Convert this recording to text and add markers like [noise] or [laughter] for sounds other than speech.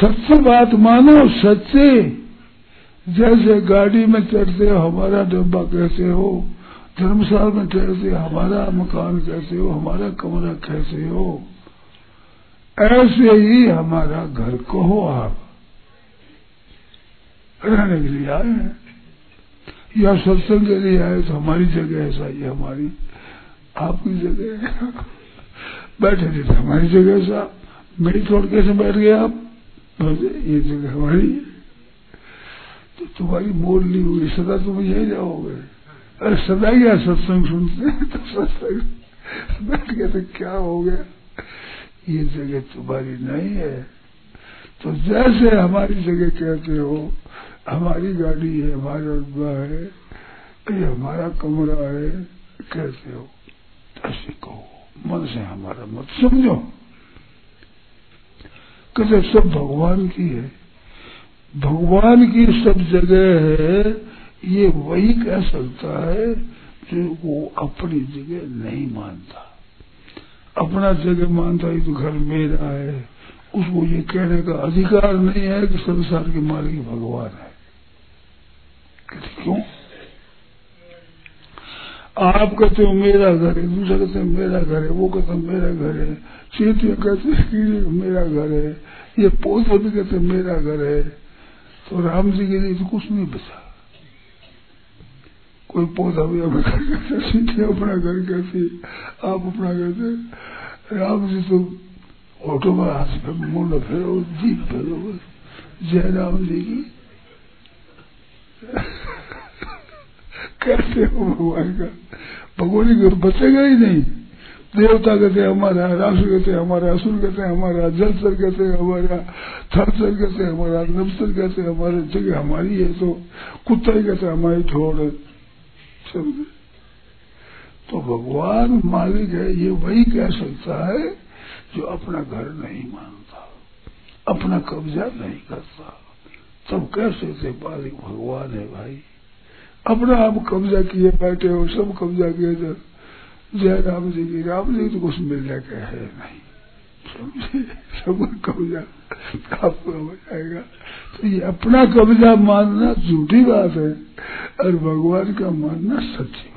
सच्ची बात मानो, सच्चे। जैसे गाड़ी में चढ़ते हो, हमारा डब्बा कैसे हो? धर्मशाला में चढ़ते हमारा मकान कैसे हो? हमारा कमरा कैसे हो? ऐसे ही हमारा घर को हो आप। रहने के लिए आए हैं। या सत्संग के लिए आए तो हमारी जगह ऐसा ही हमारी। आपकी जगह [laughs] बैठे थे हमारी जगह ऐसा मेरी छोड़ कैसे बैठ गए आप? ये जगह हमारी तो तुम्हारी मोल ली हुई सदा तुम यही जाओगे अरे सदा ही सत्संग सुनते हैं तो सत्संग बैठ गए तो क्या हो गया? ये जगह तुम्हारी नहीं है। तो जैसे हमारी जगह कहते हो, हमारी गाड़ी है, हमारा अड्डा है, ये हमारा कमरा है, कहते हो, ऐसे कहो, मन से हमारा मत समझो। कहते सब भगवान की है। भगवान की सब जगह है, ये वही कह सकता है जो वो अपनी जगह नहीं मानता। अपना जगह मानता है तो घर मेरा है। उसको ये कहने का अधिकार नहीं है कि संसार के मालिक भगवान है। क्यों? आप कहते हो मेरा घर है, दूसरा कहते हैं मेरा घर है, वो कहते हैं मेरा घर है चीटिया कहते हैं मेरा घर है, ये पौधे भी कहते मेरा घर है। तो राम जी के लिए तो कुछ नहीं बचा। कोई पौधा भी अपना घर कहते सीधे अपना घर कहती आप अपना कहते राम जी तो ऑटो में हाथ पे मुंड फेरो, जीप फेरो जय राम जी की। कैसे हो भगवान का? भगवान की बचेगा ही नहीं। देवता कहते हमारा राशि कहते हमारा असुर कहते हमारा जलसर कहते हैं, हमारा थरसर कहते हैं, हमारा नमसर कहते हमारी जगह हमारी है तो कुत्ता ही कहते हमारी छोड़ समझे तो भगवान मालिक है, ये वही कह सकता है जो अपना घर नहीं मानता, अपना कब्जा नहीं करता। तब कह सकते मालिक भगवान है भाई। अपना आप कब्जा किए, बैठे हो, सब कब्जा किए थे जय राम जी की, राम जी तो कुछ मिलने का है नहीं। सब कब्जा आपको हो जाएगा। तो ये अपना कब्जा मानना झूठी बात है और भगवान का मानना सच्ची